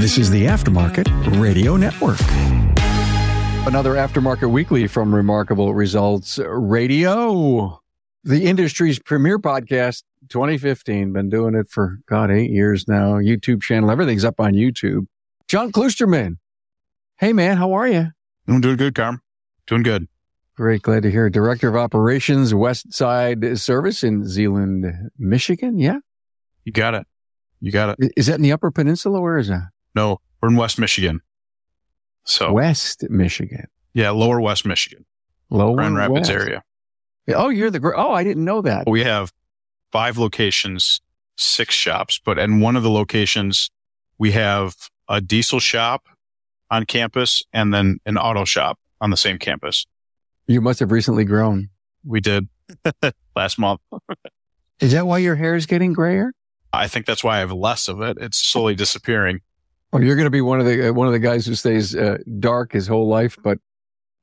This is the Aftermarket Radio Network. Another Aftermarket Weekly from Remarkable Results Radio, the industry's premier podcast, 2015. Been doing it for, God, eight years now. YouTube channel, everything's up on YouTube. Jon Kloosterman. Hey, man, how are you? I'm doing good, Carm. Doing good. Great. Glad to hear. Director of Operations, West Side Service in Zeeland, Michigan. Yeah. You got it. You got it. Is that in the Upper Peninsula? Where is that? No, we're in West Michigan. So West Michigan. Yeah, Lower West Michigan. Lower Grand Rapids West. area. Oh, you're the. Oh, I didn't know that. We have five locations, six shops, but in one of the locations, we have a diesel shop on campus and then an auto shop on the same campus. You must have recently grown. We did last month. Is that why your hair is getting grayer? I think that's why I have less of it. It's slowly disappearing. Or you're going to be one of the uh, one of the guys who stays uh, dark his whole life, but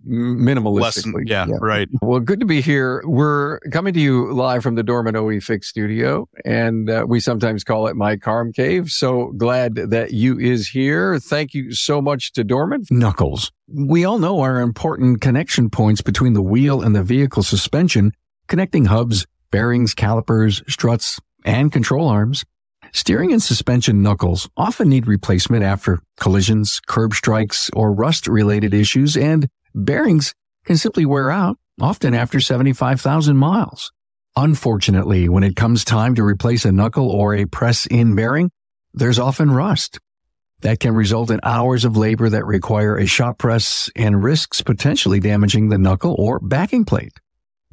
m- Less, minimalistically. yeah, right. Well, good to be here. We're coming to you live from the Dorman OE Fix studio, and uh, we sometimes call it my Carm Cave. So glad that you is here. Thank you so much to Dorman. Knuckles. We all know our important connection points between the wheel and the vehicle suspension, connecting hubs, bearings, calipers, struts, and control arms. Steering and suspension knuckles often need replacement after collisions, curb strikes, or rust related issues, and bearings can simply wear out, often after 75,000 miles. Unfortunately, when it comes time to replace a knuckle or a press in bearing, there's often rust. That can result in hours of labor that require a shop press and risks potentially damaging the knuckle or backing plate.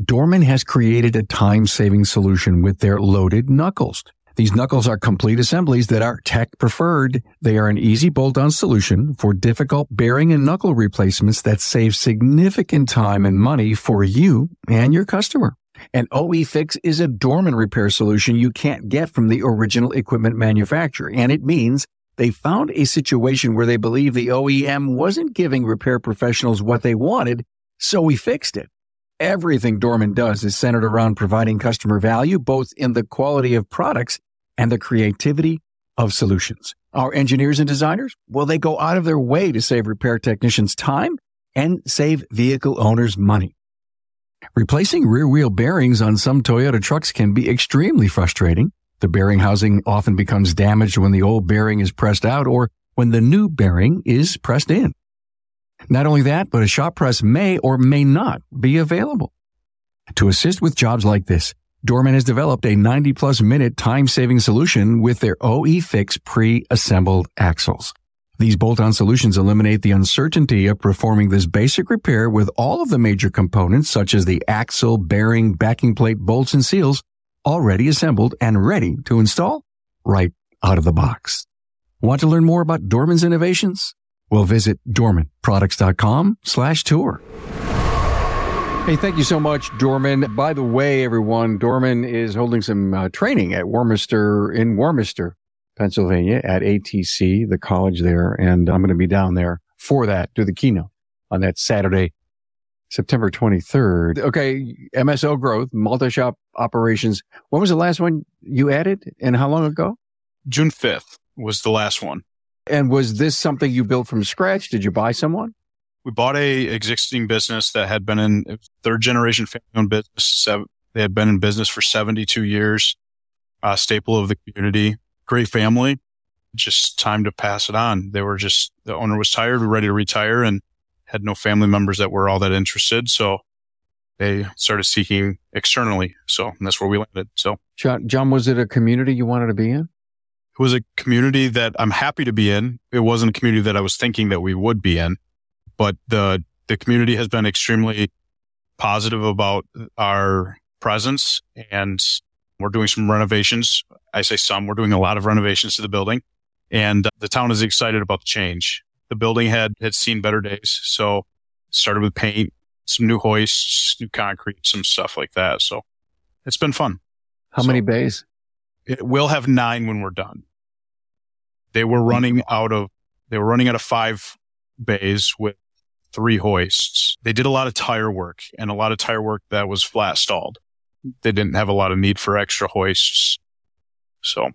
Dorman has created a time saving solution with their loaded knuckles. These knuckles are complete assemblies that are tech preferred. They are an easy bolt on solution for difficult bearing and knuckle replacements that save significant time and money for you and your customer. An OE fix is a Dorman repair solution you can't get from the original equipment manufacturer. And it means they found a situation where they believe the OEM wasn't giving repair professionals what they wanted, so we fixed it. Everything Dorman does is centered around providing customer value, both in the quality of products and the creativity of solutions. Our engineers and designers, well, they go out of their way to save repair technicians time and save vehicle owners money. Replacing rear wheel bearings on some Toyota trucks can be extremely frustrating. The bearing housing often becomes damaged when the old bearing is pressed out or when the new bearing is pressed in. Not only that, but a shop press may or may not be available. To assist with jobs like this, Dorman has developed a 90 plus minute time saving solution with their OE Fix pre assembled axles. These bolt on solutions eliminate the uncertainty of performing this basic repair with all of the major components such as the axle, bearing, backing plate, bolts, and seals already assembled and ready to install right out of the box. Want to learn more about Dorman's innovations? Well, visit dormanproducts.com slash tour. Hey, thank you so much, Dorman. By the way, everyone, Dorman is holding some uh, training at Warminster in Warminster, Pennsylvania at ATC, the college there. And I'm going to be down there for that, do the keynote on that Saturday, September 23rd. Okay. MSO growth, multi-shop operations. When was the last one you added and how long ago? June 5th was the last one. And was this something you built from scratch? Did you buy someone? We bought a existing business that had been in third generation family owned business. Seven, they had been in business for 72 years, a staple of the community, great family. Just time to pass it on. They were just, the owner was tired, ready to retire and had no family members that were all that interested. So they started seeking externally. So and that's where we landed. So Jon, Jon, was it a community you wanted to be in? It was a community that I'm happy to be in. It wasn't a community that I was thinking that we would be in, but the, the community has been extremely positive about our presence and we're doing some renovations. I say some, we're doing a lot of renovations to the building and the town is excited about the change. The building had, had seen better days. So started with paint, some new hoists, new concrete, some stuff like that. So it's been fun. How So- many bays? It will have nine when we're done. They were running out of, they were running out of five bays with three hoists. They did a lot of tire work and a lot of tire work that was flat stalled. They didn't have a lot of need for extra hoists. So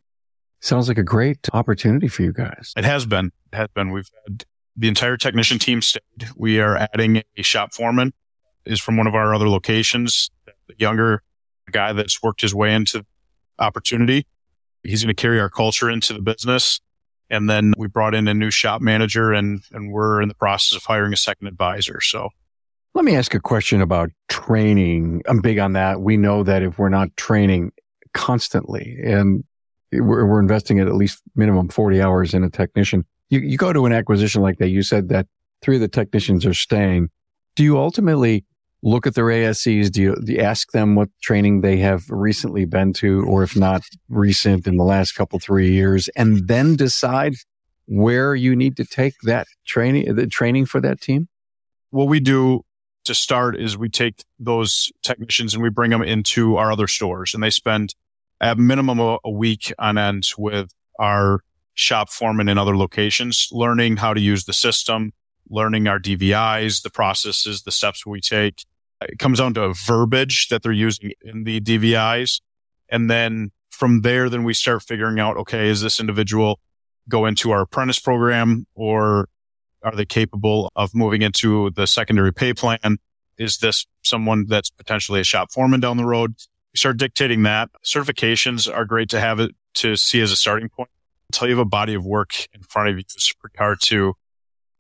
Sounds like a great opportunity for you guys. It has been. It has been. We've had the entire technician team stayed. We are adding a shop foreman is from one of our other locations. The younger guy that's worked his way into opportunity. He's going to carry our culture into the business. And then we brought in a new shop manager and, and we're in the process of hiring a second advisor. So let me ask a question about training. I'm big on that. We know that if we're not training constantly and we're, we're investing at at least minimum 40 hours in a technician, you, you go to an acquisition like that. You said that three of the technicians are staying. Do you ultimately look at their ASEs? Do you, do you, ask them what training they have recently been to, or if not recent in the last couple, three years, and then decide where you need to take that training, the training for that team? What we do to start is we take those technicians and we bring them into our other stores and they spend at minimum a, a week on end with our shop foreman in other locations, learning how to use the system, learning our DVIs, the processes, the steps we take. It comes down to verbiage that they're using in the DVIs. And then from there, then we start figuring out, okay, is this individual go into our apprentice program or are they capable of moving into the secondary pay plan? Is this someone that's potentially a shop foreman down the road? We start dictating that. Certifications are great to have it to see as a starting point. Until you have a body of work in front of you, it's hard to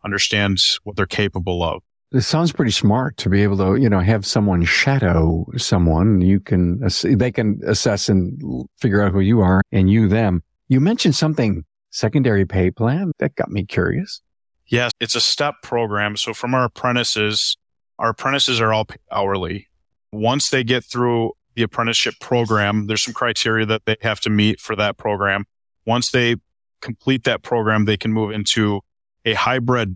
understand what they're capable of. It sounds pretty smart to be able to, you know, have someone shadow someone. You can, they can assess and figure out who you are and you them. You mentioned something secondary pay plan that got me curious. Yes, it's a step program. So from our apprentices, our apprentices are all hourly. Once they get through the apprenticeship program, there's some criteria that they have to meet for that program. Once they complete that program, they can move into a hybrid,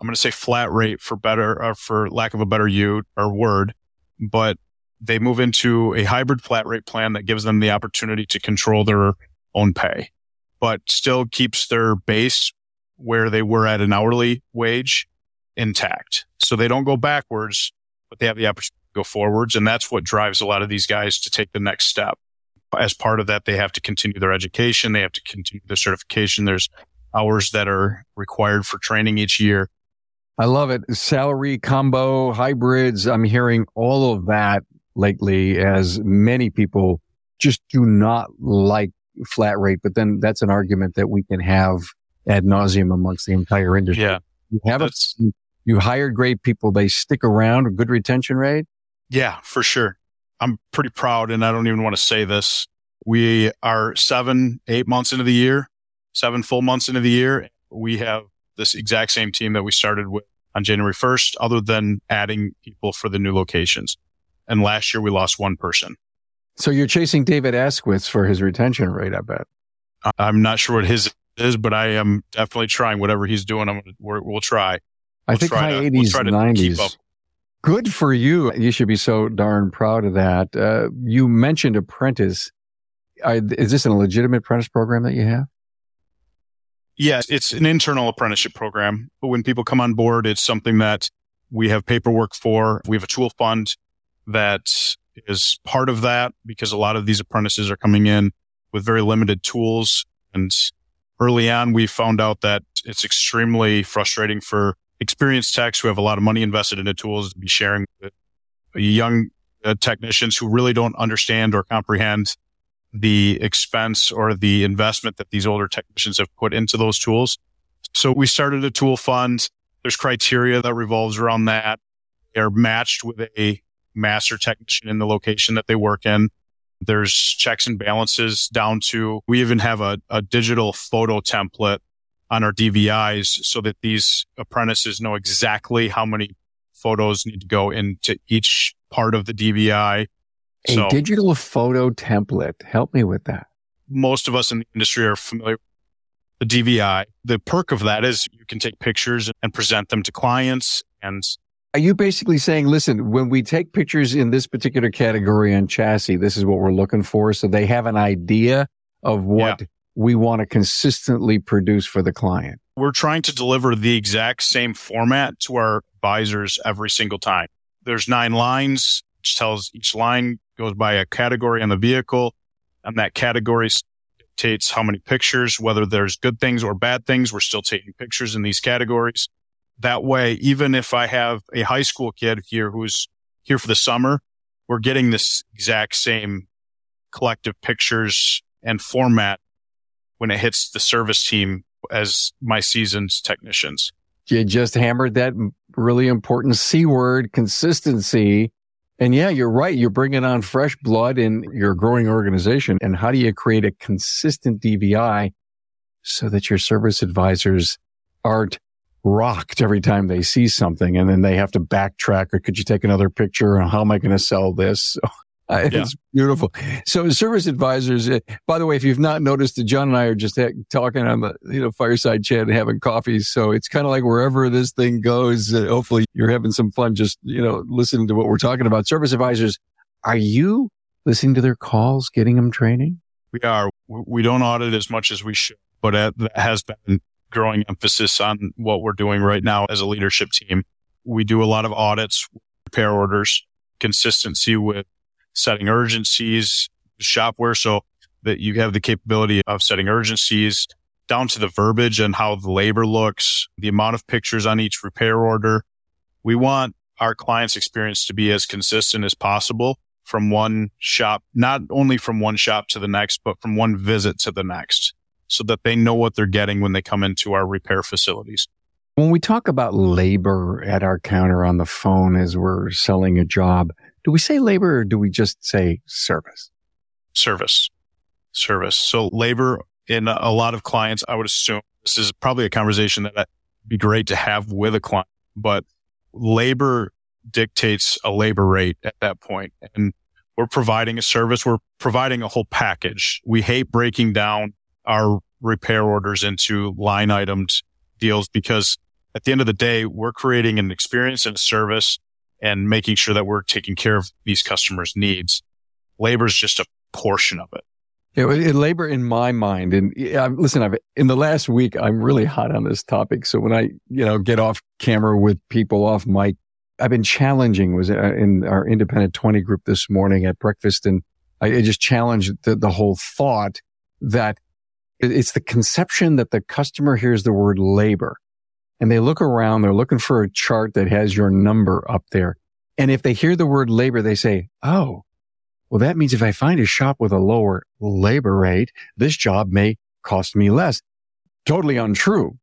I'm going to say flat rate for better, or for lack of a better you or word, but they move into a hybrid flat rate plan that gives them the opportunity to control their own pay, but still keeps their base where they were at an hourly wage intact. So they don't go backwards, but they have the opportunity to go forwards. And that's what drives a lot of these guys to take the next step. As part of that, they have to continue their education. They have to continue their certification. There's hours that are required for training each year. I love it. Salary combo hybrids. I'm hearing all of that lately as many people just do not like flat rate, but then that's an argument that we can have ad nauseum amongst the entire industry. Yeah. You have it. You hired great people. They stick around a good retention rate. Yeah, for sure. I'm pretty proud and I don't even want to say this. We are seven, eight months into the year seven full months into the year, we have this exact same team that we started with on January 1st, other than adding people for the new locations. And last year we lost one person. So you're chasing David Asquith for his retention rate, I bet. I'm not sure what his is, but I am definitely trying whatever he's doing. I'm, we will try. We'll I think high to, 80s, we'll 90s. Good for you. You should be so darn proud of that. Uh, you mentioned apprentice. is this a legitimate apprentice program that you have? Yes, it's an internal apprenticeship program. But when people come on board, it's something that we have paperwork for. We have a tool fund that is part of that because a lot of these apprentices are coming in with very limited tools. And early on, we found out that it's extremely frustrating for experienced techs who have a lot of money invested into tools to be sharing with young uh, technicians who really don't understand or comprehend the expense or the investment that these older technicians have put into those tools. So we started a tool fund. There's criteria that revolves around that. They're matched with a master technician in the location that they work in. There's checks and balances down to, we even have a, a digital photo template on our DVIs so that these apprentices know exactly how many photos need to go into each part of the DVI a so, digital photo template. Help me with that. Most of us in the industry are familiar with the DVI. The perk of that is you can take pictures and present them to clients. And are you basically saying, listen, when we take pictures in this particular category on chassis, this is what we're looking for. So they have an idea of what yeah. we want to consistently produce for the client. We're trying to deliver the exact same format to our advisors every single time. There's nine lines, which tells each line goes by a category on the vehicle and that category dictates how many pictures, whether there's good things or bad things. We're still taking pictures in these categories. That way, even if I have a high school kid here who's here for the summer, we're getting this exact same collective pictures and format when it hits the service team as my season's technicians. You just hammered that really important C word, consistency. And yeah, you're right. You're bringing on fresh blood in your growing organization. And how do you create a consistent DVI so that your service advisors aren't rocked every time they see something and then they have to backtrack or could you take another picture and how am I going to sell this? Uh, yeah. It's beautiful. So service advisors, uh, by the way, if you've not noticed, Jon and I are just talking on the, you know, fireside chat and having coffee. So it's kind of like wherever this thing goes, uh, hopefully you're having some fun just, you know, listening to what we're talking about. Service advisors, are you listening to their calls, getting them training? We are. We don't audit as much as we should, but that has been growing emphasis on what we're doing right now as a leadership team. We do a lot of audits, repair orders, consistency with setting urgencies, Shop-Ware. So that you have the capability of setting urgencies down to the verbiage and how the labor looks, the amount of pictures on each repair order. We want our client's experience to be as consistent as possible from one shop, not only from one shop to the next, but from one visit to the next so that they know what they're getting when they come into our repair facilities. When we talk about labor at our counter on the phone as we're selling a job, do we say labor or do we just say service? Service. Service. So labor in a lot of clients, I would assume this is probably a conversation that would be great to have with a client, but labor dictates a labor rate at that point. And we're providing a service. We're providing a whole package. We hate breaking down our repair orders into line itemed deals because at the end of the day, we're creating an experience and a service and making sure that we're taking care of these customers' needs. Labor is just a portion of it. Yeah, labor in my mind, and listen, I've, in the last week, I'm really hot on this topic. So when I, you know, get off camera with people off mic, I've been challenging. Was uh, in our independent 20 group this morning at breakfast, and I just challenged the, the whole thought that it's the conception that the customer hears the word labor and they look around, they're looking for a chart that has your number up there. And if they hear the word labor, they say, Oh, well, that means if I find a shop with a lower labor rate, this job may cost me less. Totally untrue.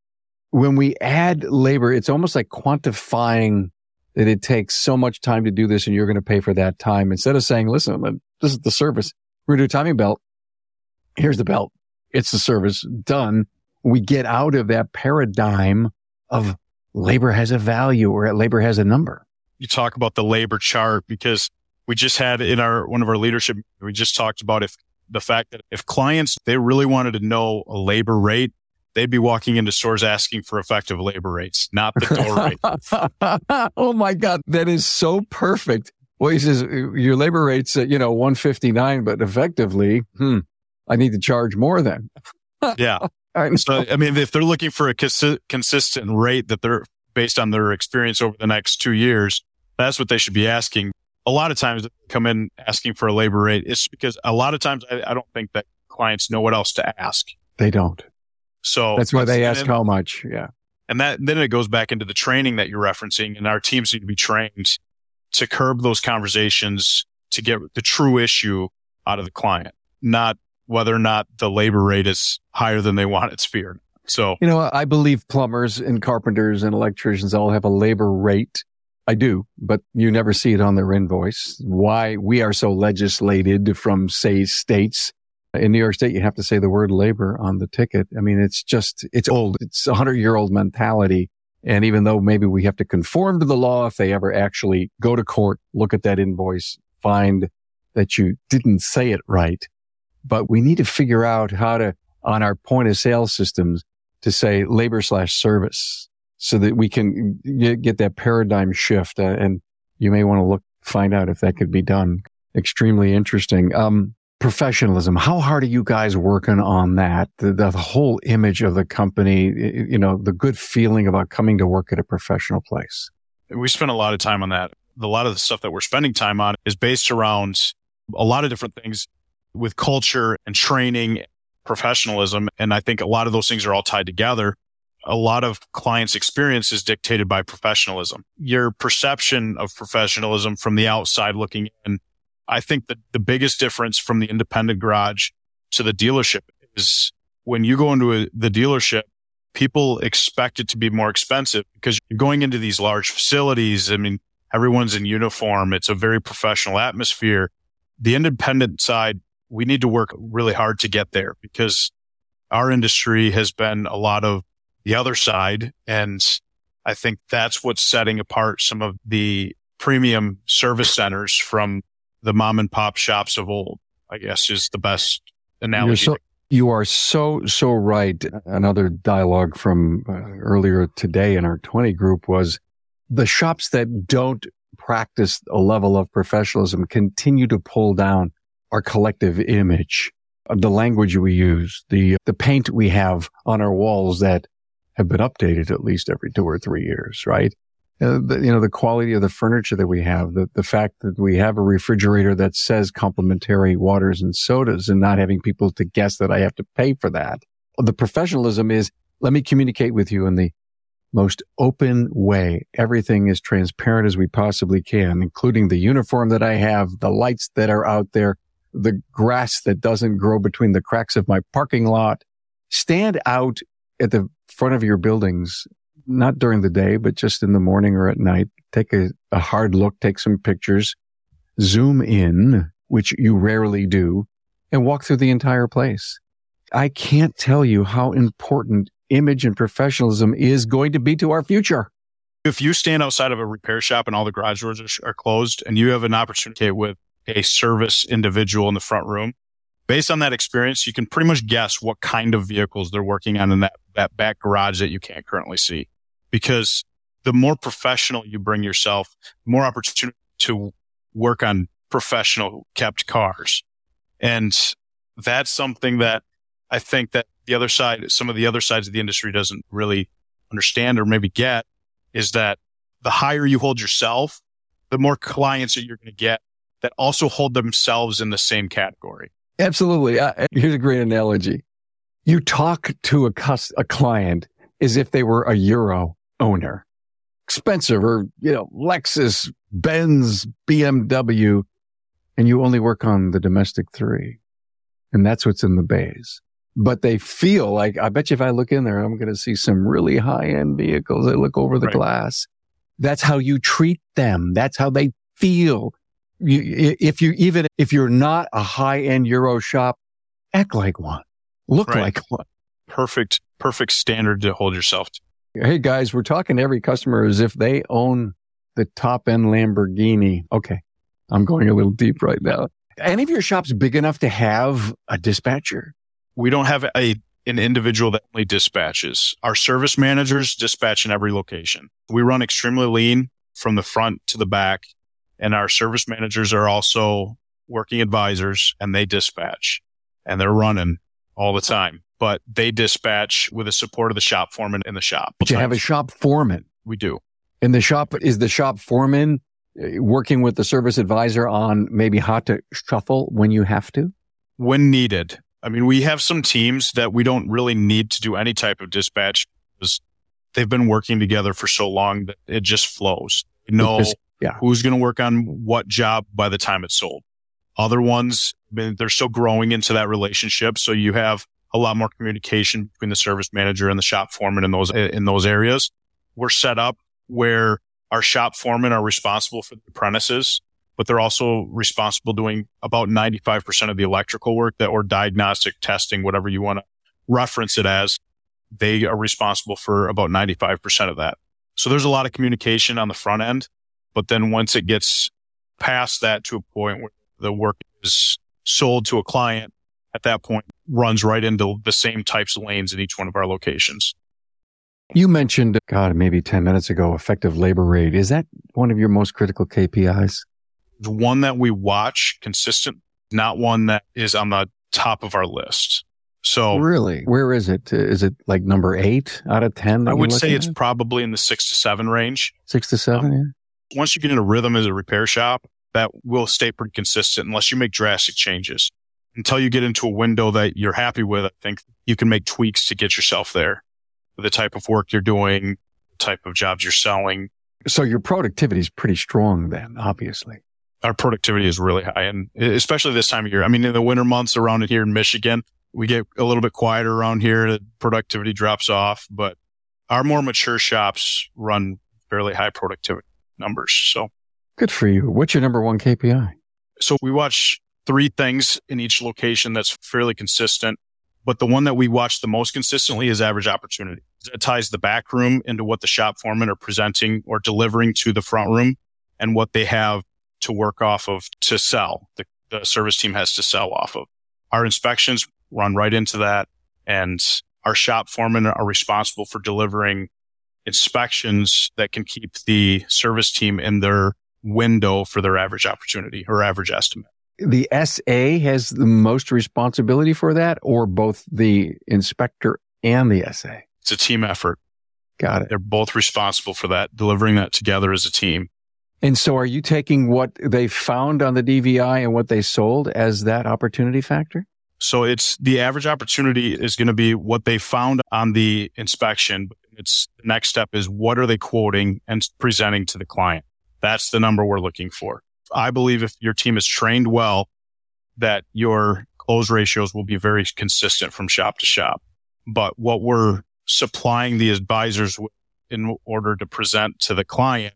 When we add labor, it's almost like quantifying that it takes so much time to do this and you're going to pay for that time. Instead of saying, listen, this is the service. We're going to do a timing belt. Here's the belt. It's the service done. We get out of that paradigm of labor has a value or labor has a number. You talk about the labor chart because we just had in our, one of our leadership, we just talked about if the fact that if clients, they really wanted to know a labor rate, they'd be walking into stores asking for effective labor rates, not the door rate. oh my God. That is so perfect. Well, he says your labor rate's at, you know, 159, but effectively, hmm, I need to charge more then. yeah. I so, I mean, if they're looking for a consi- consistent rate that they're based on their experience over the next two years, that's what they should be asking. A lot of times they come in asking for a labor rate. It's because a lot of times I, I don't think that clients know what else to ask. They don't. So that's why they ask then, how much. Yeah. And that, then it goes back into the training that you're referencing and our teams need to be trained to curb those conversations to get the true issue out of the client, not whether or not the labor rate is higher than they want it to be. So, you know, I believe plumbers and carpenters and electricians all have a labor rate. I do, but you never see it on their invoice. Why we are so legislated from, say, states. In New York State, you have to say the word labor on the ticket. I mean, it's just, it's old. It's a hundred year old mentality. And even though maybe we have to conform to the law, if they ever actually go to court, look at that invoice, find that you didn't say it right, but we need to figure out how to, on our point of sale systems, to say labor slash service so that we can get that paradigm shift. Uh, and you may want to look, find out if that could be done. Extremely interesting. Um, professionalism. How hard are you guys working on that? The, the, whole image of the company, you know, the good feeling about coming to work at a professional place. We spend a lot of time on that. A lot of the stuff that we're spending time on is based around a lot of different things with culture and training, professionalism. And I think a lot of those things are all tied together. A lot of clients' experience is dictated by professionalism. Your perception of professionalism from the outside looking in. I think that the biggest difference from the independent garage to the dealership is when you go into a, the dealership, people expect it to be more expensive because you're going into these large facilities. I mean, everyone's in uniform. It's a very professional atmosphere. The independent side, we need to work really hard to get there because our industry has been a lot of the other side. And I think that's what's setting apart some of the premium service centers from the mom and pop shops of old, I guess is the best analogy. So, you are so, so right. Another dialogue from uh, earlier today in our 20 group was the shops that don't practice a level of professionalism continue to pull down our collective image, the language we use, the, the paint we have on our walls that have been updated at least every two or three years, right? Uh, the, you know, the quality of the furniture that we have, the, the fact that we have a refrigerator that says complimentary waters and sodas and not having people to guess that I have to pay for that. The professionalism is, let me communicate with you in the most open way. Everything is transparent as we possibly can, including the uniform that I have, the lights that are out there, the grass that doesn't grow between the cracks of my parking lot. Stand out at the front of your buildings not during the day, but just in the morning or at night. Take a, a hard look, take some pictures, zoom in, which you rarely do, and walk through the entire place. I can't tell you how important image and professionalism is going to be to our future. If you stand outside of a repair shop and all the garage doors are closed and you have an opportunity with a service individual in the front room, based on that experience, you can pretty much guess what kind of vehicles they're working on in that, that back garage that you can't currently see because the more professional you bring yourself, the more opportunity to work on professional kept cars. And that's something that I think that the other side, some of the other sides of the industry doesn't really understand or maybe get is that the higher you hold yourself, the more clients that you're going to get that also hold themselves in the same category. Absolutely. Uh, here's a great analogy. You talk to a, cus- a client as if they were a euro owner. Expensive or, you know, Lexus, Benz, BMW, and you only work on the domestic three. And that's what's in the bays. But they feel like, I bet you if I look in there, I'm going to see some really high end vehicles. They look over the right. glass. That's how you treat them. That's how they feel. You, if you, even if you're not a high end Euro shop, act like one, look right. like one. Perfect, perfect standard to hold yourself to. Hey guys, we're talking to every customer as if they own the top end Lamborghini. Okay. I'm going a little deep right now. Any of your shops big enough to have a dispatcher? We don't have a an individual that only dispatches. Our service managers dispatch in every location. We run extremely lean from the front to the back and our service managers are also working advisors and they dispatch and they're running all the time but they dispatch with the support of the shop foreman in the shop. But you have a shop foreman. We do. And the shop is the shop foreman uh, working with the service advisor on maybe how to shuffle when you have to? When needed. I mean, we have some teams that we don't really need to do any type of dispatch because they've been working together for so long that it just flows. You know yeah. who's going to work on what job by the time it's sold. Other ones, they're still growing into that relationship. So you have a lot more communication between the service manager and the shop foreman in those in those areas. We're set up where our shop foremen are responsible for the apprentices, but they're also responsible doing about 95% of the electrical work that or diagnostic testing, whatever you want to reference it as. They are responsible for about 95% of that. So there's a lot of communication on the front end, but then once it gets past that to a point where the work is sold to a client, at that point runs right into the same types of lanes in each one of our locations. You mentioned, God, maybe 10 minutes ago, effective labor rate. Is that one of your most critical KPIs? The one that we watch consistent, not one that is on the top of our list. So really, where is it? Is it like number eight out of 10? I would say it's probably in the six to seven range. Six to seven. Um, yeah. Once you get in a rhythm as a repair shop, that will stay pretty consistent unless you make drastic changes until you get into a window that you're happy with, I think you can make tweaks to get yourself there. The type of work you're doing, the type of jobs you're selling. So your productivity is pretty strong then, obviously. Our productivity is really high and especially this time of year. I mean, in the winter months around here in Michigan, we get a little bit quieter around here. The productivity drops off, but our more mature shops run fairly high productivity numbers. So good for you. What's your number one KPI? So we watch three things in each location that's fairly consistent. But the one that we watch the most consistently is average opportunity. It ties the back room into what the shop foremen are presenting or delivering to the front room and what they have to work off of to sell. The, the service team has to sell off of. Our inspections run right into that. And our shop foremen are responsible for delivering inspections that can keep the service team in their window for their average opportunity or average estimate the SA has the most responsibility for that or both the inspector and the SA? It's a team effort. Got it. They're both responsible for that, delivering that together as a team. And so are you taking what they found on the DVI and what they sold as that opportunity factor? So it's the average opportunity is going to be what they found on the inspection. It's the next step is what are they quoting and presenting to the client? That's the number we're looking for. I believe if your team is trained well, that your close ratios will be very consistent from shop to shop. But what we're supplying the advisors in order to present to the client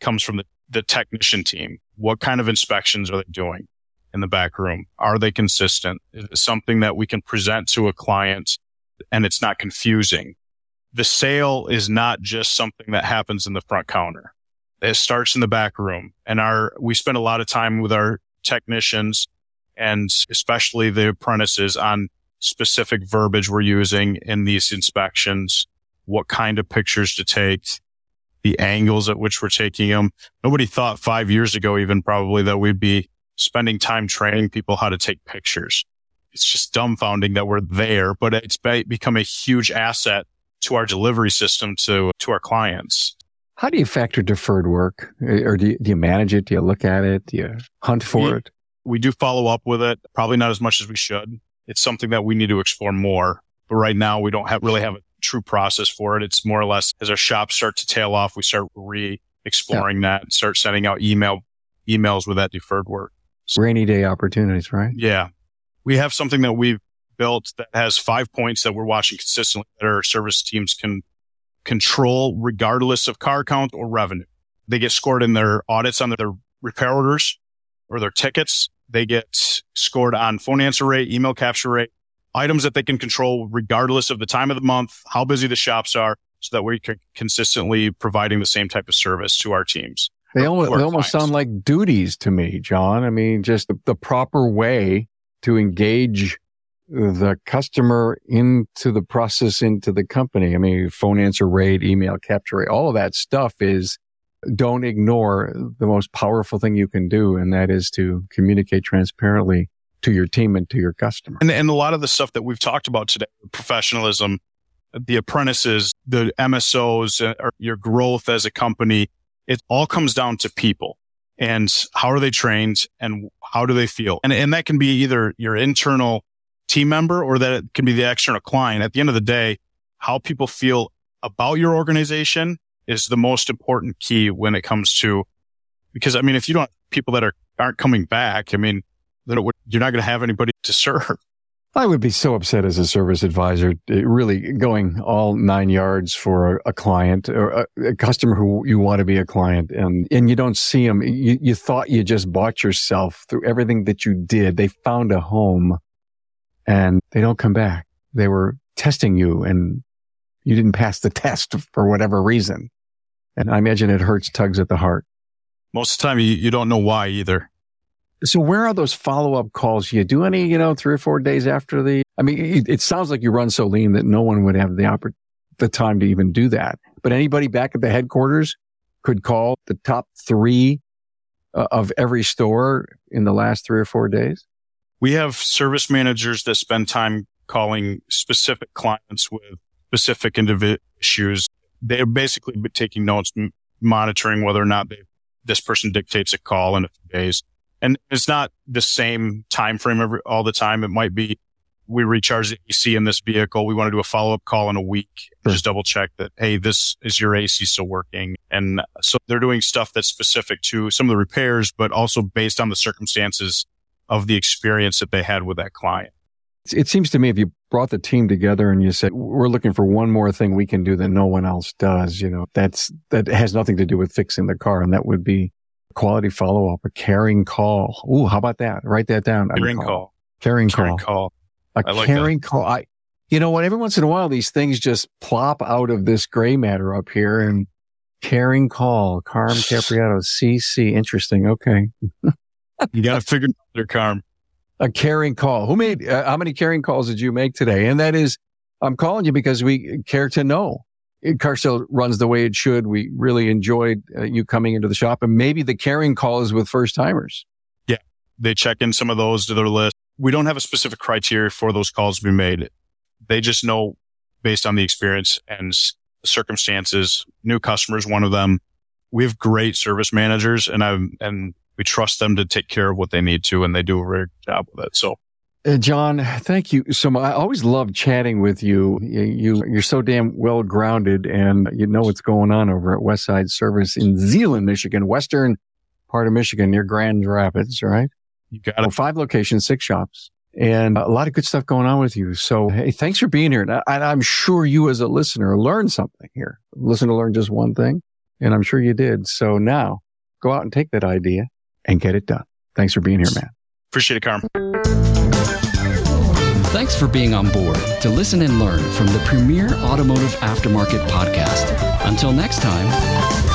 comes from the, the technician team. What kind of inspections are they doing in the back room? Are they consistent? Is it something that we can present to a client and it's not confusing? The sale is not just something that happens in the front counter. It starts in the back room and our, we spend a lot of time with our technicians and especially the apprentices on specific verbiage we're using in these inspections, what kind of pictures to take, the angles at which we're taking them. Nobody thought five years ago, even probably that we'd be spending time training people how to take pictures. It's just dumbfounding that we're there, but it's become a huge asset to our delivery system to, to our clients. How do you factor deferred work? Eh, or do you, do you manage it? Do you look at it? Do you hunt for we, it? We do follow up with it, probably not as much as we should. It's something that we need to explore more. But right now, we don't have, really have a true process for it. It's more or less as our shops start to tail off, we start re exploring yeah. that and start sending out email emails with that deferred work. So, Rainy day opportunities, right? Yeah. We have something that we've built that has five points that we're watching consistently that our service teams can control regardless of car count or revenue. They get scored in their audits on their repair orders or their tickets. They get scored on phone answer rate, email capture rate, items that they can control regardless of the time of the month, how busy the shops are, so that we can consistently providing the same type of service to our teams. They almost, they almost sound like duties to me, Jon. I mean, just the, the proper way to engage the customer into the process, into the company. I mean, phone answer rate, email capture rate, all of that stuff is don't ignore the most powerful thing you can do. And that is to communicate transparently to your team and to your customer. And, and a lot of the stuff that we've talked about today, professionalism, the apprentices, the MSOs, uh, your growth as a company, it all comes down to people and how are they trained and how do they feel? And, and that can be either your internal team member or that it can be the external client. At the end of the day, how people feel about your organization is the most important key when it comes to, because I mean, if you don't, people that are, aren't coming back, I mean, then would, you're not going to have anybody to serve. I would be so upset as a service advisor, eh, really going all nine yards for a, a client or a, a, customer who you want to be a client and, and you don't see them. You, you thought you just bought yourself through everything that you did. They found a home and they don't come back. They were testing you and you didn't pass the test for whatever reason. And I imagine it hurts tugs at the heart. Most of the time you, you don't know why either. So where are those follow up calls? You do any, you know, three or four days after the, I mean, it, it sounds like you run so lean that no one would have the oppor- the time to even do that. But anybody back at the headquarters could call the top three uh, of every store in the last three or four days. We have service managers that spend time calling specific clients with specific individual issues. They're basically taking notes, monitoring whether or not they, this person dictates a call in a few days. And it's not the same time frame every, all the time. It might be we recharge the AC in this vehicle. We want to do a follow up call in a week. Sure. Just double check that, hey, this is your AC still working. And so they're doing stuff that's specific to some of the repairs, but also based on the circumstances of the experience that they had with that client. It seems to me if you brought the team together and you said, we're looking for one more thing we can do that no one else does, you know, that's, that has nothing to do with fixing the car. And that would be quality follow up, a caring call. Ooh, how about that? Write that down. Caring call. call. Caring, caring call. call. A like caring that. call. I, you know what? Every once in a while, these things just plop out of this gray matter up here and caring call. Carm Capriotto, CC. Interesting. Okay. you got to figure out their Carm a caring call. Who made, uh, how many caring calls did you make today? And that is, I'm calling you because we care to know. Car sale runs the way it should. We really enjoyed uh, you coming into the shop and maybe the caring call is with first timers. Yeah. They check in some of those to their list. We don't have a specific criteria for those calls to be made. They just know based on the experience and circumstances, new customers, one of them. We have great service managers and I'm, and we trust them to take care of what they need to, and they do a very good job with it. So. Uh, Jon, thank you so much. I always love chatting with you. you. You, you're so damn well grounded and you know what's going on over at Westside Service in Zeeland, Michigan, western part of Michigan near Grand Rapids, right? You got it. Well, five locations, six shops and a lot of good stuff going on with you. So, hey, thanks for being here. And I'm sure you as a listener learned something here. Listen to learn just one thing. And I'm sure you did. So now go out and take that idea and get it done. Thanks for being here, man. Appreciate it, Carm. Thanks for being on board to listen and learn from the premier automotive aftermarket podcast. Until next time.